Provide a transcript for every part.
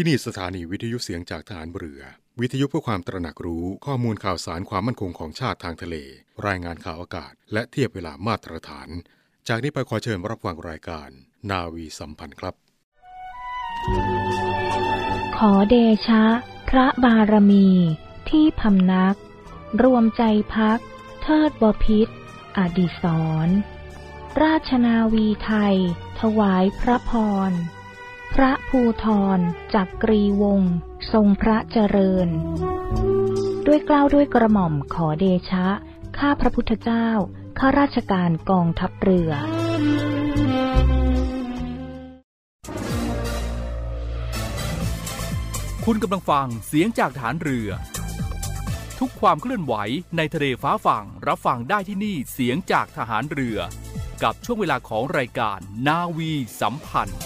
ที่นี่สถานีวิทยุเสียงจากฐานเรือ วิทยุเพื่อความตระหนักรู้ข้อมูลข่าวสารความมั่นคงของชาติทางทะเล รายงานข่าวอากาศ และเทียบเวลามาตรฐาน จากนี้ไปขอเชิญรับฟังรายการ นาวีสัมพันธ์ครับ ขอเดชะ พระบารมี ที่พำนัก รวมใจพัก เทิดบพิษอดิศรราชนาวีไทย ถวายพระพร พระภูทรจักกรีวงศ์ทรงพระเจริญ ด้วยกล้าวด้วยกระหม่อมขอเดชะ ข้าพระพุทธเจ้า ข้าราชการกองทัพเรือคุณกำลังฟังเสียงจากฐานเรือ ทุกความเคลื่อนไหวในทะเลฟ้าฝั่งรับฟังได้ที่นี่เสียงจากทหารเรือ กับช่วงเวลาของรายการนาวีสัมพันธ์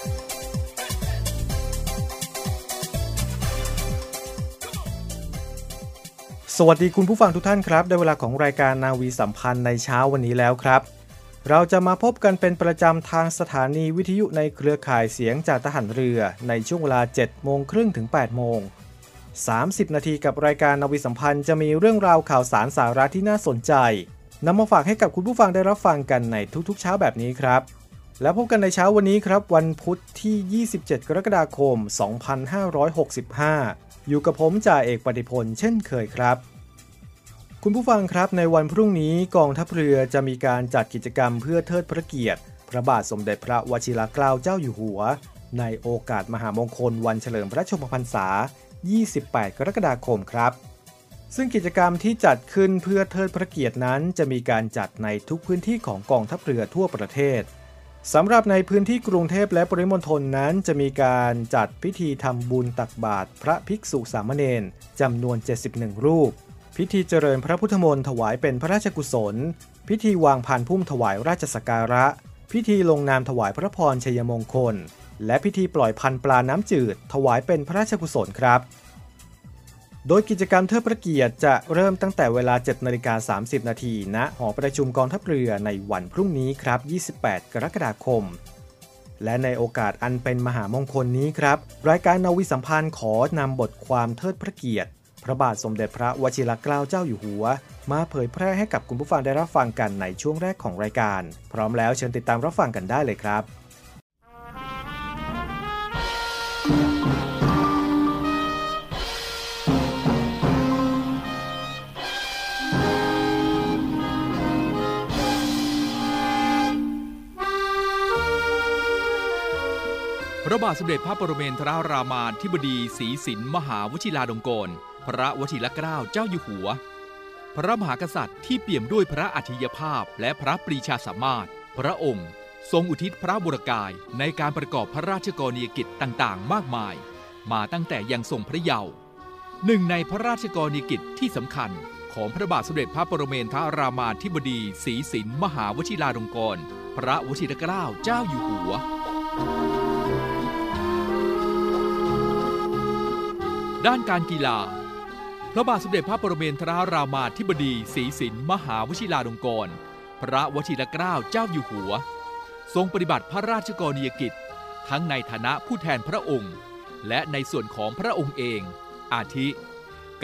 วัสดีคุณผู้ฟังทุกท่านครับ ได้เวลาของรายการนาวีสัมพันธ์ในเช้าวันนี้แล้วครับ เราจะมาพบกันเป็นประจำทางสถานีวิทยุในเครือข่ายเสียงจากทหารเรือในช่วงเวลา 7 โมงครึ่งถึง 8 โมง 30 นาทีกับรายการนาวีสัมพันธ์จะมีเรื่องราวข่าวสารสาระที่น่าสนใจนำมาฝากให้กับคุณผู้ฟังได้รับฟังกันในทุกๆ เช้าแบบนี้ครับ แล้วพบกันในเช้าวันนี้ครับ วันพุธที่ 27 กรกฎาคม 2565 อยู่กับผมจ่าเอกปฏิพลเช่นเคยครับ คุณผู้ฟังครับในวันพรุ่งนี้กองทัพเรือจะมีการจัดกิจกรรมเพื่อเทิดพระเกียรติ พระบาทสมเด็จพระวชิรเกล้าเจ้าอยู่หัว ในโอกาสมหามงคลวันเฉลิมพระชนมพรรษา 28 กรกฎาคมครับ ซึ่งกิจกรรมที่จัดขึ้นเพื่อเทิดพระเกียรตินั้น จะมีการจัดในทุกพื้นที่ของกองทัพเรือทั่วประเทศสำหรับในพื้นที่กรุงเทพและปริมณฑลนั้นจะมีการจัดพิธีทำบุญตักบาตรพระภิกษุสามเณรจำนวน 71 รูป พิธีเจริญพระพุทธมนต์ถวายเป็นพระราชกุศล พิธีวางพานพุ่มถวายราชสักการะ พิธีลงนามถวายพระพรชัยมงคล และพิธีปล่อยพันปลาน้ำจืด ถวายเป็นพระราชกุศลครับ โดยกิจกรรมเทิดพระเกียรติจะเริ่มตั้งแต่เวลา 7นาฬิกา30 นาทีณหอประชุมกองทัพเรือในวันพรุ่งนี้ครับ 28 กรกฎาคมและในโอกาสอันเป็นมหามงคลนี้ครับ รายการนาวิสัมพันธ์ขอนำบทความเทิดพระเกียรติ พระบาทสมเด็จพระวชิรเกล้าเจ้าอยู่หัว มาเผยแพร่ให้กับคุณผู้ฟังได้รับฟังกันในช่วงแรกของรายการ พร้อมแล้วเชิญติดตามรับฟังกันได้เลยครับพระบาทสมเด็จพระปรเมนทรรามาธิบดีศรีสินมหาวชิราลงกรณ พระวชิรเกล้าเจ้าอยู่หัว พระมหากษัตริย์ที่เปี่ยมด้วยพระอัจฉริยภาพและพระปรีชาสามารถ พระองค์ทรงอุทิศพระบุรกายในการประกอบพระราชกรณียกิจต่างๆ มากมาย มาตั้งแต่ยังทรงพระเยาว์หนึ่งในพระราชกรณียกิจที่สำคัญของพระบาทสมเด็จพระปรเมนทรรามาธิบดีศรีสินมหาวชิราลงกรณพระวชิรเกล้าเจ้าอยู่หัว ด้านการกีฬา พระบาทสมเด็จพระปรเมนทรรามาธิบดีศรีสินมหาวชิราลงกรณพระวชิรเกล้าเจ้าอยู่หัว ทรงปฏิบัติพระราชกรณียกิจ ทั้งในฐานะผู้แทนพระองค์ และในส่วนของพระองค์เอง อาทิ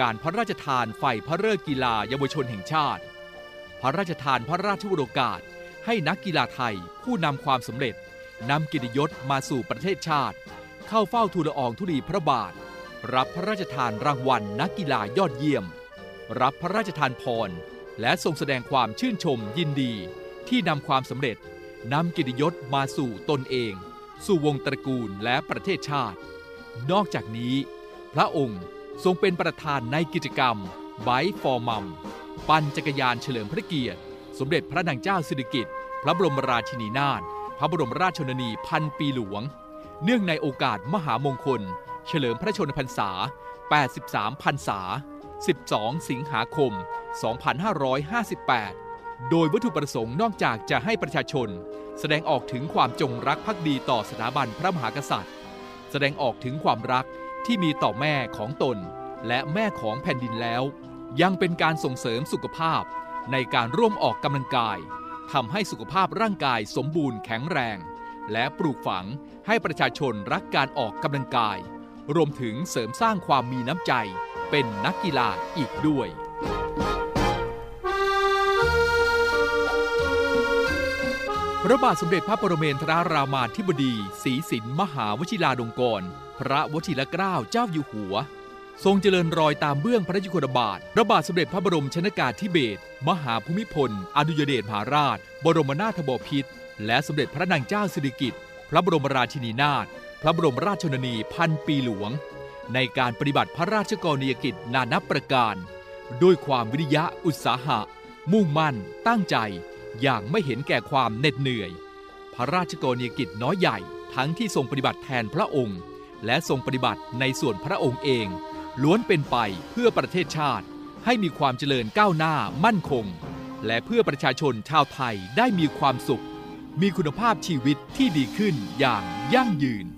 การพระราชทานไฟพระเลิกกีฬาเยาวชนแห่งชาติ พระราชทานพระราชวโรกาส ให้นักกีฬาไทยผู้นำความสำเร็จนำกิตยศมาสู่ประเทศชาติ เข้าเฝ้าทูลละอองธุลีพระบาท รับพระราชทานรางวัลนักกีฬายอดเยี่ยม รับพระราชทานพร และทรงแสดงความชื่นชมยินดี ที่นำความสำเร็จนำกิตยศมาสู่ตนเอง สู่วงตระกูลและประเทศชาติ นอกจากนี้ พระองค์ทรงเป็นประธานในกิจกรรมไบฟอร์มัมปั่นจักรยานเฉลิมพระเกียรติ สมเด็จพระนางเจ้าสิริกิติ์พระบรมราชินีนาถพระบรมราชชนนีพันปีหลวง เนื่องในโอกาสมหามงคล เฉลิมพระชนมพรรษา 83 พรรษา 12 สิงหาคม 2558 โดยวัตถุประสงค์นอกจากจะให้ประชาชน แสดงออกถึงความจงรักภักดีต่อสถาบันพระมหากษัตริย์ แสดงออกถึงความรักที่มีต่อแม่ของตน และแม่ของแผ่นดินแล้ว ยังเป็นการส่งเสริมสุขภาพในการร่วมออกกำลังกายทำให้สุขภาพร่างกายสมบูรณ์แข็งแรง และปลูกฝังให้ประชาชนรักการออกกำลังกาย รวมถึงเสริมสร้างความมีน้ำใจ เป็นนักกีฬาอีกด้วยพระบาทสมเด็จพระปรเมนทรรามาธิบดีศรีสินมหาวชิราลงกรณพระวชิรเกล้าเจ้าอยู่หัว ทรงเจริญรอยตามเบื้องพระยุคลบาทพระบาทสมเด็จพระบรมชนากาธิเบศรมหาภูมิพล อดุยเดชมหาราช บรมนาถบพิตรและสมเด็จพระนางเจ้าสิริกิติ์พระบรมราชินีนาถ พระบรมราชชนนีพันปีหลวง ในการปฏิบัติพระราชกรณียกิจนานับประการ ด้วยความวิริยะอุตสาหะ มุ่งมั่น ตั้งใจ อย่างไม่เห็นแก่ความเหน็ดเหนื่อย พระราชกรณียกิจน้อยใหญ่ทั้งที่ทรงปฏิบัติแทนพระองค์ และทรงปฏิบัติในส่วนพระองค์เอง ล้วนเป็นไปเพื่อประเทศชาติ ให้มีความเจริญก้าวหน้ามั่นคง และเพื่อประชาชนชาวไทยได้มีความสุขมีคุณภาพชีวิตที่ดีขึ้นอย่างยั่งยืน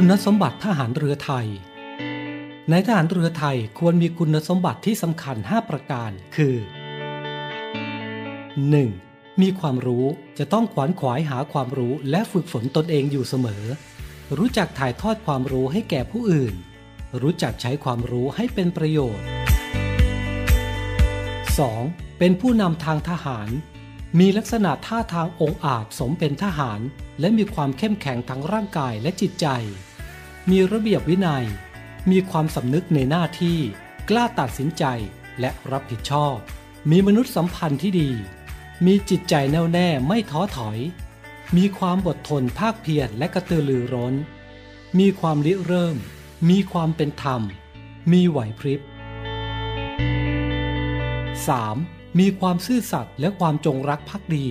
คุณสมบัติทหารเรือไทย ในทหารเรือไทยควรมีคุณสมบัติที่สำคัญ 5 ประการ คือ 1. มีความรู้จะต้องขวนขวายหาความรู้และฝึกฝนตนเองอยู่เสมอ รู้จักถ่ายทอดความรู้ให้แก่ผู้อื่น รู้จักใช้ความรู้ให้เป็นประโยชน์ 2. เป็นผู้นำทางทหาร มีลักษณะท่าทางองอาจสมเป็นทหาร และมีความเข้มแข็งทั้งร่างกายและจิตใจ มีระเบียบวินัย มีความสำนึกในหน้าที่ กล้าตัดสินใจและรับผิดชอบ มีมนุษยสัมพันธ์ที่ดี มีจิตใจแน่วแน่ไม่ท้อถอย มีความอดทนภาคเพียรและกระตือรือร้น มีความริเริ่ม มีความเป็นธรรม มีไหวพริบ 3. มีความซื่อสัตย์และความจงรักภักดี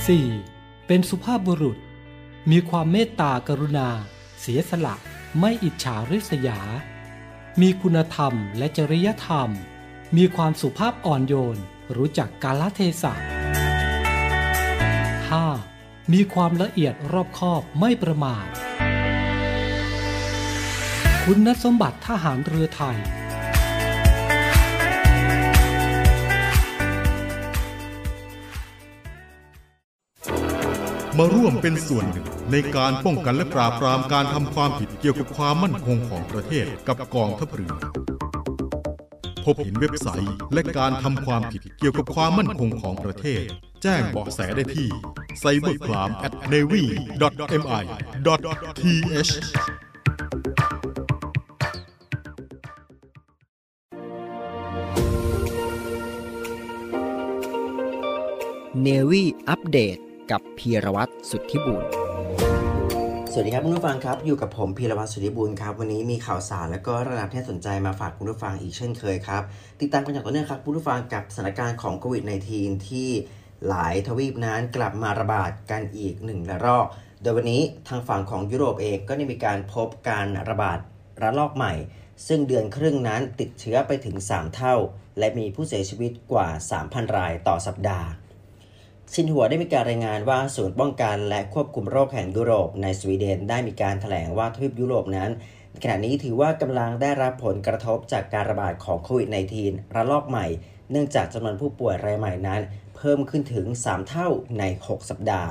4. เป็นสุภาพบุรุษ มีความเมตตากรุณา เสียสละไม่อิจฉาริษยา มีคุณธรรมและจริยธรรม มีความสุภาพอ่อนโยน รู้จักกาลเทศะ 5. มีความละเอียดรอบคอบไม่ประมาท คุณสมบัติทหารเรือไทย มาร่วมเป็นส่วนหนึ่ง ในการป้องกันและปราบปรามการทำความผิดเกี่ยวกับความมั่นคงของประเทศกับกองทัพเรือพบเห็นเว็บไซต์ และการทำความผิดเกี่ยวกับความมั่นคงของประเทศ แจ้งเบาะแสได้ที่ cybercrime@navy.mi.th Navy อัปเดต กับพีรวัตรสุทธิบุญสวัสดีครับคุณผู้ฟังครับ อยู่กับผมพีรวัตรสุทธิบุญครับ วันนี้มีข่าวสารและก็ระดับที่สนใจมาฝากคุณผู้ฟังอีกเช่นเคยครับ ติดตามกันอย่างต่อเนื่องครับคุณผู้ฟังกับสถานการณ์ของโควิด -19 ที่หลายทวีปนั้นกลับมาระบาดกันอีกหนึ่งระลอก โดยวันนี้ทางฝั่งของยุโรปเองก็ได้มีการพบการระบาดระลอกใหม่ ซึ่งเดือนครึ่งนั้นติดเชื้อไปถึง 3 เท่า และมีผู้เสียชีวิตกว่า 3,000 รายต่อสัปดาห์ ชินหัวได้มีการรายงานว่าศูนย์ป้องกันและควบคุมโรคแห่งยุโรปในสวีเดนได้มีการถแถลงว่าทวีปยุโรปนั้น ขณะนี้ถือว่ากำลังได้รับผลกระทบจากการระบาดของโควิด -19 ระลอกใหม่ เนื่องจากจำนวนผู้ป่วยรายใหม่นั้น เพิ่มขึ้นถึง 3 เท่าใน 6 สัปดาห์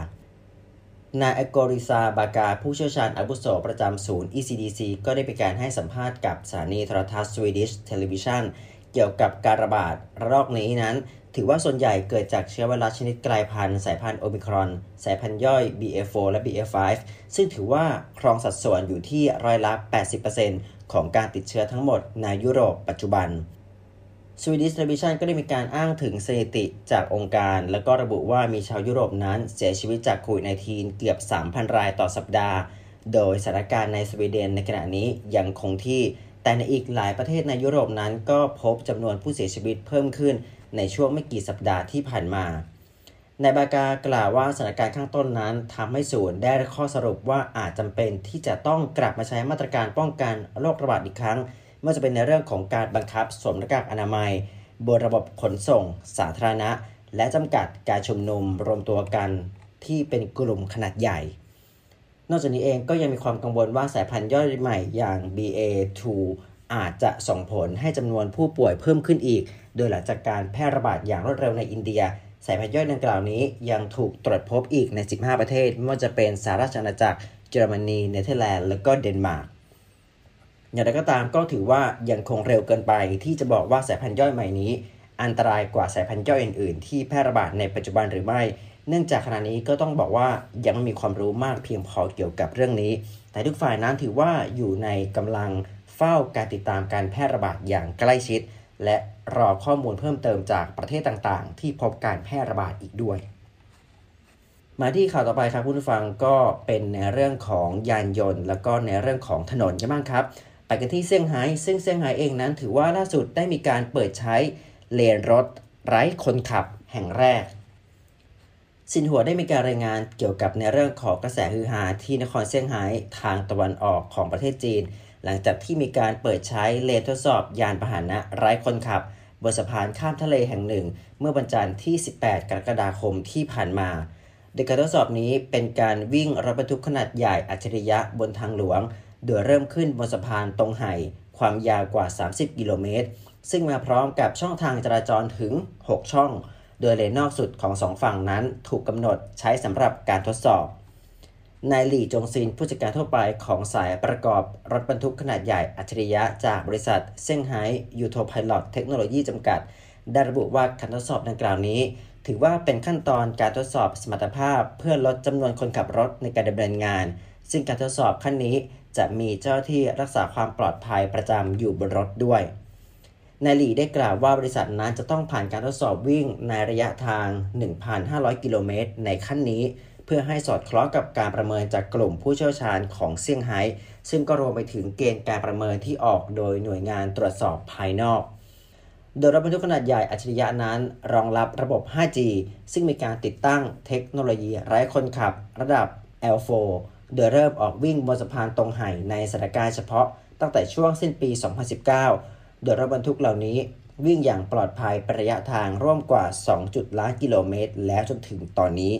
นายอโกริซาบากาผู้เชี่ยวชาญอาวุโสประจำศูนย์ ECDC ก็ได้ไปการให้สัมภาษณ์กับสถานีโทรทัศน์ Swedish Television เกี่ยวกับการระบาดระลอกนี้นั้น ถือว่าส่วนใหญ่เกิดจากเชื้อไวรัสชนิดกลายพันธุ์สายพันธุ์โอมิครอน สายพันธุ์ย่อย BA4 และ BA5 ซึ่งถือว่าครองสัดส่วนอยู่ที่ร้อยละ 80%ของการติดเชื้อทั้งหมดในยุโรปปัจจุบัน Swedish Television ก็ได้มีการอ้างถึงสถิติจากองค์การ แล้วก็ระบุว่ามีชาวยุโรปนั้นเสียชีวิตจากโควิด -19 เกือบ 3,000 รายต่อสัปดาห์ โดยสถานการณ์ในสวีเดนในขณะนี้ยังคงที่ แต่ในอีกหลายประเทศในยุโรปนั้นก็พบจำนวนผู้เสียชีวิตเพิ่มขึ้น ในช่วงไม่กี่สัปดาห์ที่ผ่านมานายบากากล่าวว่าสถานการณ์ข้างต้นนั้นทำให้ศูนย์ได้ข้อสรุปว่าอาจจำเป็นที่จะต้องกลับมาใช้มาตรการป้องกันโรคระบาดอีกครั้งไม่ว่าจะเป็นในเรื่องของการบังคับสวมหน้ากากอนามัย บนระบบขนส่ง สาธารณะ และจำกัดการชุมนุมรวมตัวกันที่เป็นกลุ่มขนาดใหญ่ นอกจากนี้เองก็ยังมีความกังวลว่าสายพันธุ์ย่อยใหม่อย่าง BA2 อาจจะส่งผลให้จำนวนผู้ป่วยเพิ่มขึ้นอีก โดยหลังจากการแพร่ระบาดอย่างรวดเร็วในอินเดีย สายพันธุ์ย่อยดังกล่าวนี้ยังถูกตรวจพบอีกใน 15 ประเทศ ไม่ว่าจะเป็นสหราชอาณาจักรเยอรมนีเนเธอร์แลนด์และก็เดนมาร์กอย่างไรก็ตามก็ถือว่ายังคงเร็วเกินไปที่จะบอกว่าสายพันธุ์ย่อยใหม่นี้ อันตรายกว่าสายพันธุ์ย่อยอื่น ๆ ที่แพร่ระบาดในปัจจุบันหรือไม่ เนื่องจากขณะนี้ก็ต้องบอกว่ายังไม่มีความรู้มากเพียงพอเกี่ยวกับเรื่องนี้ แต่ทุกฝ่ายนั้นถือว่าอยู่ในกำลังเฝ้าการติดตามการแพร่ระบาดอย่างใกล้ชิด และรอข้อมูลเพิ่มเติมจากประเทศต่างๆ ที่พบการแพร่ระบาดอีกด้วย มาที่ข่าวต่อไปครับผู้ฟังก็เป็นในเรื่องของยานยนต์ แล้วก็ในเรื่องของถนนกันบ้างครับ ไปกันที่เซี่ยงไฮ้ซึ่งเซี่ยงไฮ้เองนั้น ถือว่าล่าสุดได้มีการเปิดใช้เลนรถ ไร้คนขับแห่งแรกสินหัวได้มีการรายงานเกี่ยวกับในเรื่องของกระแสฮือฮาที่นครเซี่ยงไฮ้ทางตะวันออกของประเทศจีน หลังจากที่มีการเปิดใช้เลนทดสอบยานพาหนะไร้คนขับบนสะพานข้ามทะเลแห่งหนึ่ง เมื่อวันจันทร์ที่ 18 กรกฎาคมที่ผ่านมาโดยการทดสอบนี้เป็นการวิ่งรถบรรทุกขนาดใหญ่อัจฉริยะบนทางหลวง โดยเริ่มขึ้นบนสะพานตรงไห่ ความยาวกว่า 30 กิโลเมตร ซึ่งมาพร้อมกับช่องทางจราจรถึง 6 ช่อง โดยเลนนอกสุดของสองฝั่งนั้นถูกกำหนดใช้สำหรับการทดสอบ นายหลี่จงซินผู้จัดการทั่วไปของสายประกอบรถบรรทุกขนาดใหญ่อัจฉริยะจากบริษัทเซี่ยงไฮ้ยูโทพายลอตเทคโนโลยีจำกัด ได้ระบุว่าการทดสอบดังกล่าวนี้ ถือว่าเป็นขั้นตอนการทดสอบสมรรถภาพ เพื่อลดจำนวนคนขับรถในการดำเนินงาน ซึ่งการทดสอบขั้นนี้จะมีเจ้าหน้าที่รักษาความปลอดภัยประจำอยู่บนรถด้วยนายหลี่ได้กล่าวว่าบริษัทนั้นจะต้องผ่านการทดสอบวิ่งในระยะทาง 1,500 กิโลเมตรในขั้นนี้ พื่อให้สอดคล้องกับการประเมินจากกลุ่มผู้เชี่ยวชาญของเซี่ยงไฮ้ซึ่งก็รวมไปถึงเกณฑ์การประเมินที่ออกโดยหน่วยงานตรวจสอบภายนอก โดยรถบรรทุกขนาดใหญ่อัจฉริยะนั้น รองรับระบบ 5G ซึ่งมีการติดตั้งเทคโนโลยีไร้คนขับ ระดับ L4 โดยเริ่มออกวิ่งบนสะพานตรงไห่ในสถานการณ์เฉพาะตั้งแต่ช่วงสิ้นปี 2019 โดยรถบรรทุกเหล่านี้วิ่งอย่างปลอดภัยเป็นระยะทางร่วมกว่า2จุดล้านกิโลเมตร แล้วจนถึงตอนนี้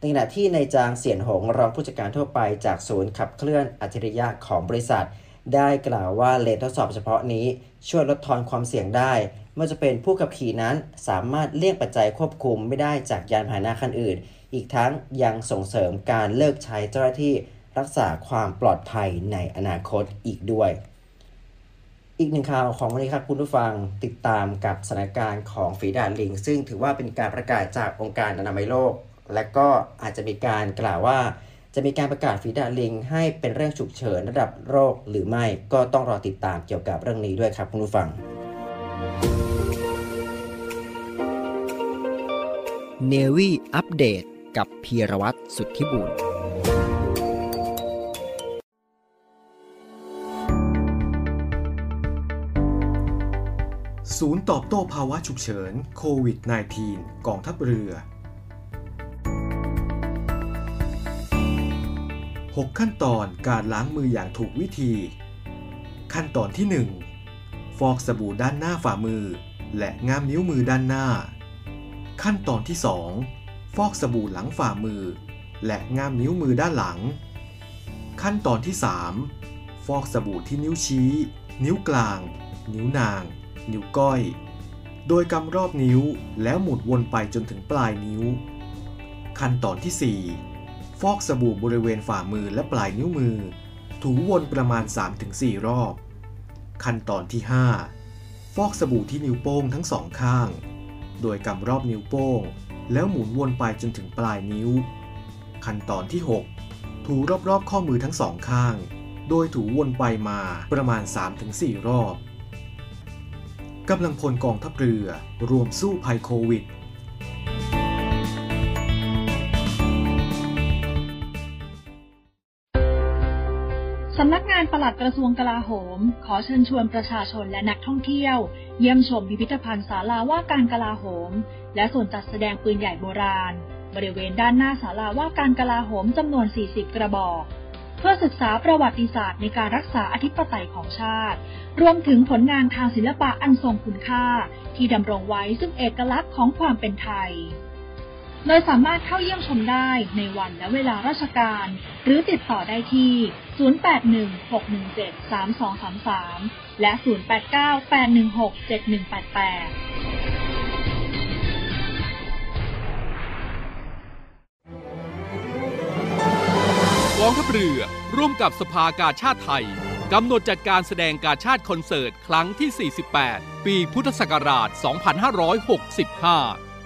ในขณะที่ในจางเสียนหงรองผู้จัดการทั่วไปจากศูนย์ขับเคลื่อนอัจฉริยะของบริษัท ได้กล่าวว่าเลนทดสอบเฉพาะนี้ ช่วยลดทอนความเสี่ยงได้ไม่ว่าจะเป็นผู้ขับขี่นั้นสามารถเลี่ยงปัจจัยควบคุมไม่ได้จากยานพาหนะคันอื่น อีกทั้งยังส่งเสริมการเลิกใช้เจ้าหน้าที่รักษาความปลอดภัยในอนาคตอีกด้วย อีกหนึ่งข่าวของวันนี้ครับคุณผู้ฟังติดตามกับสถานการณ์ของฝีดาดลิง ซึ่งถือว่าเป็นการประกาศจากองค์การอนามัยโลก และก็อาจจะมีการกล่าวว่า จะมีการประกาศฝีดาดลิงให้เป็นเรื่องฉุกเฉินระดับโรคหรือไม่ก็ต้องรอติดตามเกี่ยวกับเรื่องนี้ด้วยครับคุณผู้ฟังเนวี่อัปเดตกับพีรวัตรสุทธิบุญศูนย์ตอบโต้ภาวะฉุกเฉินโควิด -19 กองทัพเรือ 6 ขั้นตอนการล้างมืออย่างถูกวิธี ขั้นตอนที่ 1 ฟอกสบู่ด้านหน้าฝ่ามือ และง่ามนิ้วมือด้านหน้า ขั้นตอนที่ 2 ฟอกสบู่หลังฝ่ามือ และง่ามนิ้วมือด้านหลัง ขั้นตอนที่ 3 ฟอกสบู่ที่นิ้วชี้ นิ้วกลาง นิ้วนาง นิ้วก้อย โดยกำรอบนิ้วแล้วหมุนวนไปจนถึงปลายนิ้ว ขั้นตอนที่ 4 ฟอกสบู่บริเวณฝ่ามือและปลายนิ้วมือ ถูวนประมาณ 3-4 รอบ ขั้นตอนที่ 5 ฟอกสบู่ที่นิ้วโป้งทั้งสองข้าง โดยกำรอบนิ้วโป้ง แล้วหมุนวนไปจนถึงปลายนิ้ว ขั้นตอนที่ 6 ถูรอบๆข้อมือทั้งสองข้าง โดยถูวนไปมาประมาณ 3-4 รอบกำลังพลกองทัพเรือรวมสู้ภัยโควิด ลัดกระทรวงกลาโหม ขอเชิญชวนประชาชนและนักท่องเที่ยว เยี่ยมชมพิพิธภัณฑ์ศาลาว่าการกลาโหม และส่วนจัดแสดงปืนใหญ่โบราณ บริเวณด้านหน้าศาลาว่าการกลาโหมจำนวน 40 กระบอก เพื่อศึกษาประวัติศาสตร์ในการรักษาอธิปไตยของชาติ รวมถึงผลงานทางศิลปะอันทรงคุณค่า ที่ดำรงไว้ซึ่งเอกลักษณ์ของความเป็นไทย โดยสามารถเข้าเยี่ยมชมได้ในวันและเวลาราชการ หรือติดต่อได้ที่ 0816173233 และ 0898167188กองทัพเรือร่วมกับสภากาชาติไทย กำหนดจัดการแสดงกาชาติคอนเสิร์ต ครั้งที่ 48 ปีพุทธศักราช 2565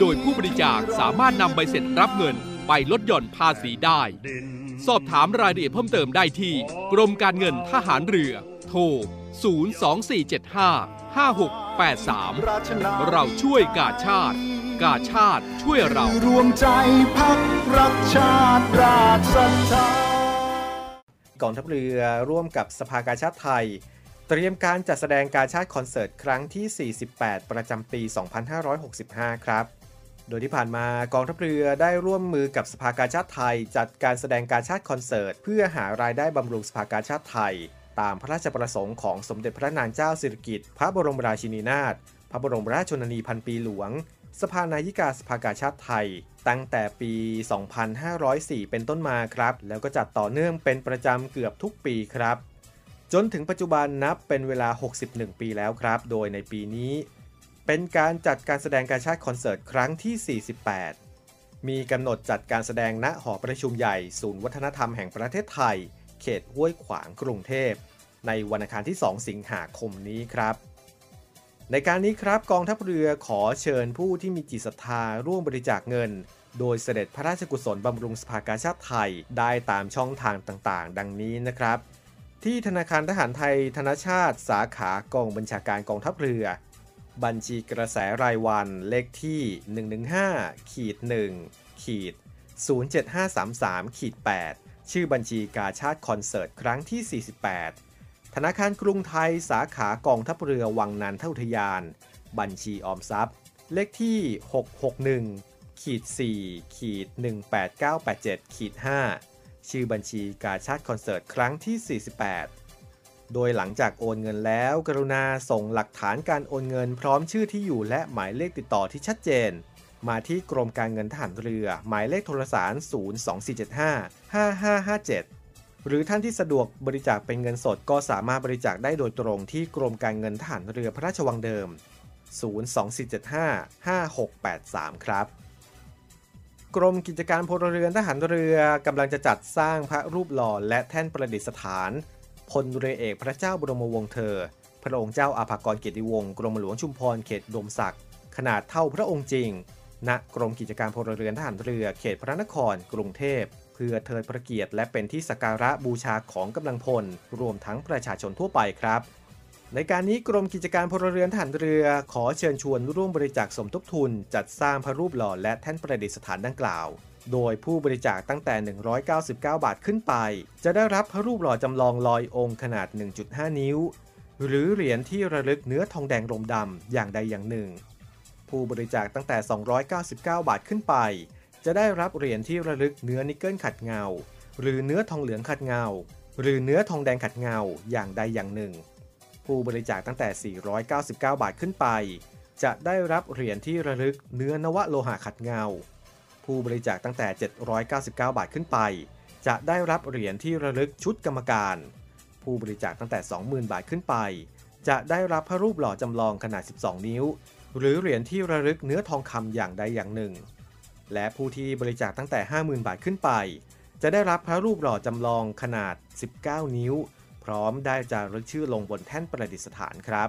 โดยผู้บริจาคสามารถนำใบเสร็จรับเงินไปลดหย่อนภาษีได้ สอบถามรายละเอียดเพิ่มเติมได้ที่ กรมการเงินทหารเรือ โทร 02475 5683 เราช่วยกาชาติ กาชาติช่วยเรา รวมใจพักรักชาติราชศรัทธากองทัพเรือร่วมกับสภากาชาติไทย เตรียมการจัดแสดงกาชาติคอนเสิร์ตครั้งที่ 48 ประจำปี 2565 ครับ โดยที่ผ่านมากองทัพเรือได้ร่วมมือกับสภากาชาติไทย จัดการแสดงกาชาติคอนเสิร์ต เพื่อหารายได้บำรุงสภากาชาติไทย ตามพระราชประสงค์ของสมเด็จพระนางเจ้าสิริกิติ์พระบรมราชินีนาถพระบรมราชชนนีพันปีหลวง สภานายิกาสภากาชาติไทย ตั้งแต่ปี 2504 เป็นต้นมาครับ แล้วก็จัดต่อเนื่องเป็นประจำเกือบทุกปีครับ จนถึงปัจจุบันนับเป็นเวลา 61 ปีแล้วครับ โดยในปีนี้ เป็นการจัดการแสดงการชาติคอนเสิร์ตครั้งที่ 48 มีกำหนดจัดการแสดงณหอประชุมใหญ่ศูนย์วัฒนธรรมแห่งประเทศไทย เขตห้วยขวางกรุงเทพ ในวันอังคารที่ 2 สิงหาคมนี้ครับ ในการนี้ครับกองทัพเรือขอเชิญผู้ที่มีจิตศรัทธาร่วมบริจาคเงิน โดยเสด็จพระราชกุศลบำรุงสภากาชาติไทยได้ตามช่องทางต่างๆ ดังนี้นะครับ ที่ธนาคารทหารไทย ธนชาติ สาขากองบัญชาการกองทัพเรือ บัญชีกระแสรายวันเลขที่ 115ขีด1ขีด07533ขีด8ชื่อบัญชีกาชาติคอนเสิร์ตครั้งที่ 48 ธนาคารกรุงไทยสาขากองทัพเรือวังนันทอุทยาน บัญชีออมทรัพย์ เลขที่ 661ขีด4ขีด18987ขีด5ชื่อบัญชีกาชาติคอนเสิร์ตครั้งที่ 48 โดยหลังจากโอนเงินแล้ว กรุณาส่งหลักฐานการโอนเงินพร้อมชื่อที่อยู่และหมายเลขติดต่อที่ชัดเจน มาที่กรมการเงินทหารเรือ หมายเลขโทรศัพท์02475 5557หรือท่านที่สะดวกบริจาคเป็นเงินสดก็สามารถบริจาคได้โดยตรงที่กรมการเงินทหารเรือพระราชวังเดิม 02475 5683 ครับ กรมกิจการพลเรือนทหารเรือกำลังจะจัดสร้างพระรูปหล่อและแท่นประดิษฐาน พลเรือเอกพระเจ้าบรมวงศ์เธอ พระองค์เจ้าอาภากรเกียรติวงศ์กรมหลวงชุมพรเขตดมศักดิ์ขนาดเท่าพระองค์จริง ณกรมกิจการพลเรือนทหารเรือเขตพระนครกรุงเทพ เพื่อเทิดพระเกียรติและเป็นที่สักการะบูชาของกำลังพล รวมทั้งประชาชนทั่วไปครับในการนี้กรมกิจการพลเรือนทหารเรือ ขอเชิญชวนร่วมบริจาคสมทบทุน จัดสร้างพระรูปหล่อและแท่นประดิษฐานดังกล่าว โดยผู้บริจาคตั้งแต่ 199 บาทขึ้นไป จะได้รับพระรูปหล่อจำลองลอยองค์ขนาด 1.5 นิ้ว หรือเหรียญที่ระลึกเนื้อทองแดงลมดำอย่างใดอย่างหนึ่ง ผู้บริจาคตั้งแต่ 299 บาทขึ้นไป จะได้รับเหรียญที่ระลึกเนื้อนิกเกิลขัดเงา หรือเนื้อทองเหลืองขัดเงา หรือเนื้อทองแดงขัดเงาอย่างใดอย่างหนึ่ง ผู้บริจาคตั้งแต่ 499 บาทขึ้นไป จะได้รับเหรียญที่ระลึกเนื้อนวโลหะขัดเงา ผู้บริจาคตั้งแต่ 799 บาทขึ้นไป จะได้รับเหรียญที่ระลึกชุดกรรมการ ผู้บริจาคตั้งแต่ 20,000 บาทขึ้นไป จะได้รับพระรูปหล่อจำลองขนาด 12 นิ้ว หรือเหรียญที่ระลึกเนื้อทองคำอย่างใดอย่างหนึ่ง และผู้ที่บริจาคตั้งแต่ 50,000 บาทขึ้นไป จะได้รับพระรูปหล่อจำลองขนาด 19 นิ้ว พร้อมได้จารึกชื่อลงบนแท่นประดิษฐานครับ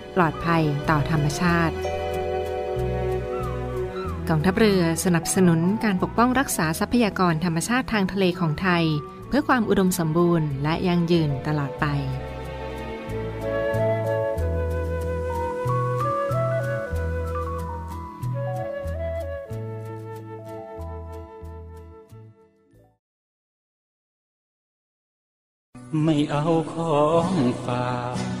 ปลอดภัยต่อธรรมชาติกองทัพเรือสนับสนุนการปกป้องรักษาทรัพยากรธรรมชาติทางทะเลของไทย เพื่อความอุดมสมบูรณ์และยั่งยืนตลอดไปไม่เอาของฝาก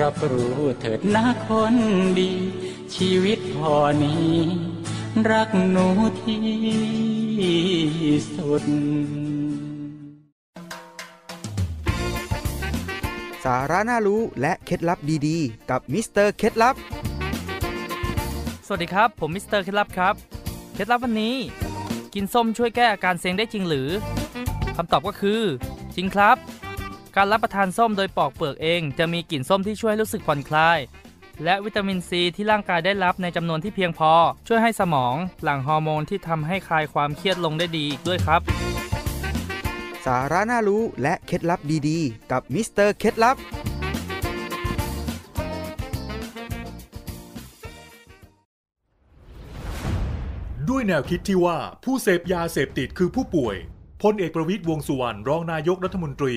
รับรู้เถิดนะคนดี ชีวิตพอนี้ รักหนูที่สุด สาระน่ารู้และเคล็ดลับดีๆ กับมิสเตอร์เคล็ดลับ สวัสดีครับ ผมมิสเตอร์เคล็ดลับครับ เคล็ดลับวันนี้ กินส้มช่วยแก้อาการเซ็งได้จริงหรือคำตอบก็คือ จริงครับ การรับประทานส้มโดยปอกเปลือกเอง จะมีกลิ่นส้มที่ช่วยให้รู้สึกผ่อนคลาย และวิตามินซีที่ร่างกายได้รับในจำนวนที่เพียงพอ ช่วยให้สมอง หลั่งฮอร์โมนที่ทำให้คลายความเครียดลงได้ดีอีกด้วยครับ สาระน่ารู้และเคล็ดลับดีๆ กับมิสเตอร์เคล็ดลับด้วยแนวคิดที่ว่าผู้เสพยาเสพติดคือผู้ป่วยพลเอกประวิตยวงษ์สุวรรณรองนายกรัฐมนตรี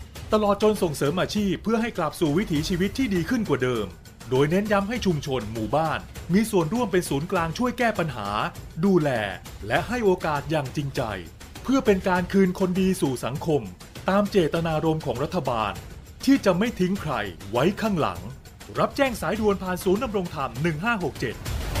ตลอดจนส่งเสริมอาชีพเพื่อให้กลับสู่วิถีชีวิตที่ดีขึ้นกว่าเดิม โดยเน้นย้ำให้ชุมชนหมู่บ้าน มีส่วนร่วมเป็นศูนย์กลางช่วยแก้ปัญหา ดูแล และให้โอกาสอย่างจริงใจ เพื่อเป็นการคืนคนดีสู่สังคม ตามเจตนารมณ์ของรัฐบาล ที่จะไม่ทิ้งใครไว้ข้างหลัง รับแจ้งสายด่วนผ่านศูนย์ดำรงธรรม 1567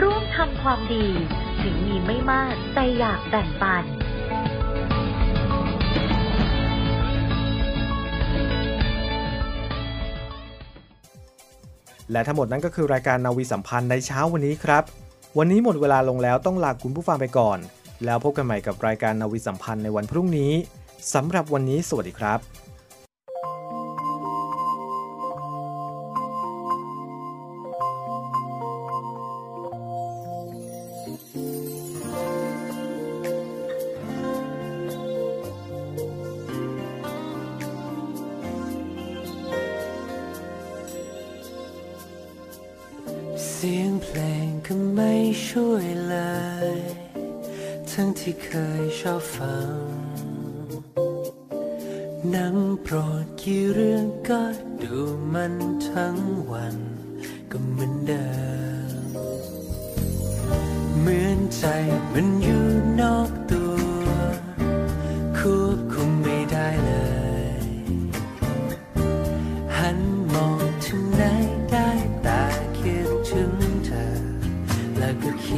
ร่วมทำความดี ถึงมีไม่มากแต่อยากแบ่งปัน และทั้งหมดนั้นก็คือรายการนาวีสัมพันธ์ในเช้าวันนี้ครับ วันนี้หมดเวลาลงแล้วต้องลาคุณผู้ฟังไปก่อน แล้วพบกันใหม่กับรายการนาวีสัมพันธ์ในวันพรุ่งนี้สำหรับวันนี้สวัสดีครับ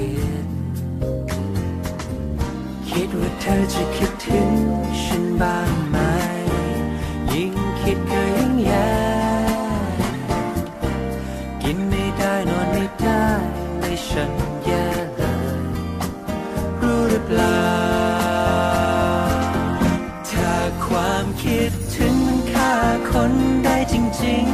คิดคิดว่าเธอจะคิดถึงฉันบ้างไหม ยิ่งคิดก็ยิ่งแย่กินไม่ได้นอนไม่ได้เลยฉันแย่เลยรู้หรือเปล่า ถ้าความคิดถึงมันฆ่าคนได้จริง ๆ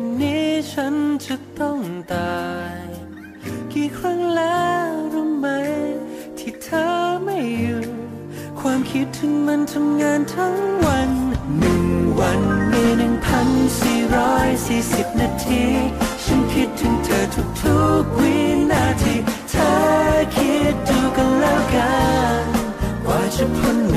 วันนี้ฉันจะต้องตาย กี่ครั้งแล้วรู้ไหม ที่เธอไม่อยู่ ความคิดถึงมันทำงานทั้งวันหนึ่งวันมีหนึ่งพันสี่ร้อยสี่สิบนาที ฉันคิดถึงเธอทุกทุกวินาที เธอคิดดูกันแล้วกัน ว่าจะพ้น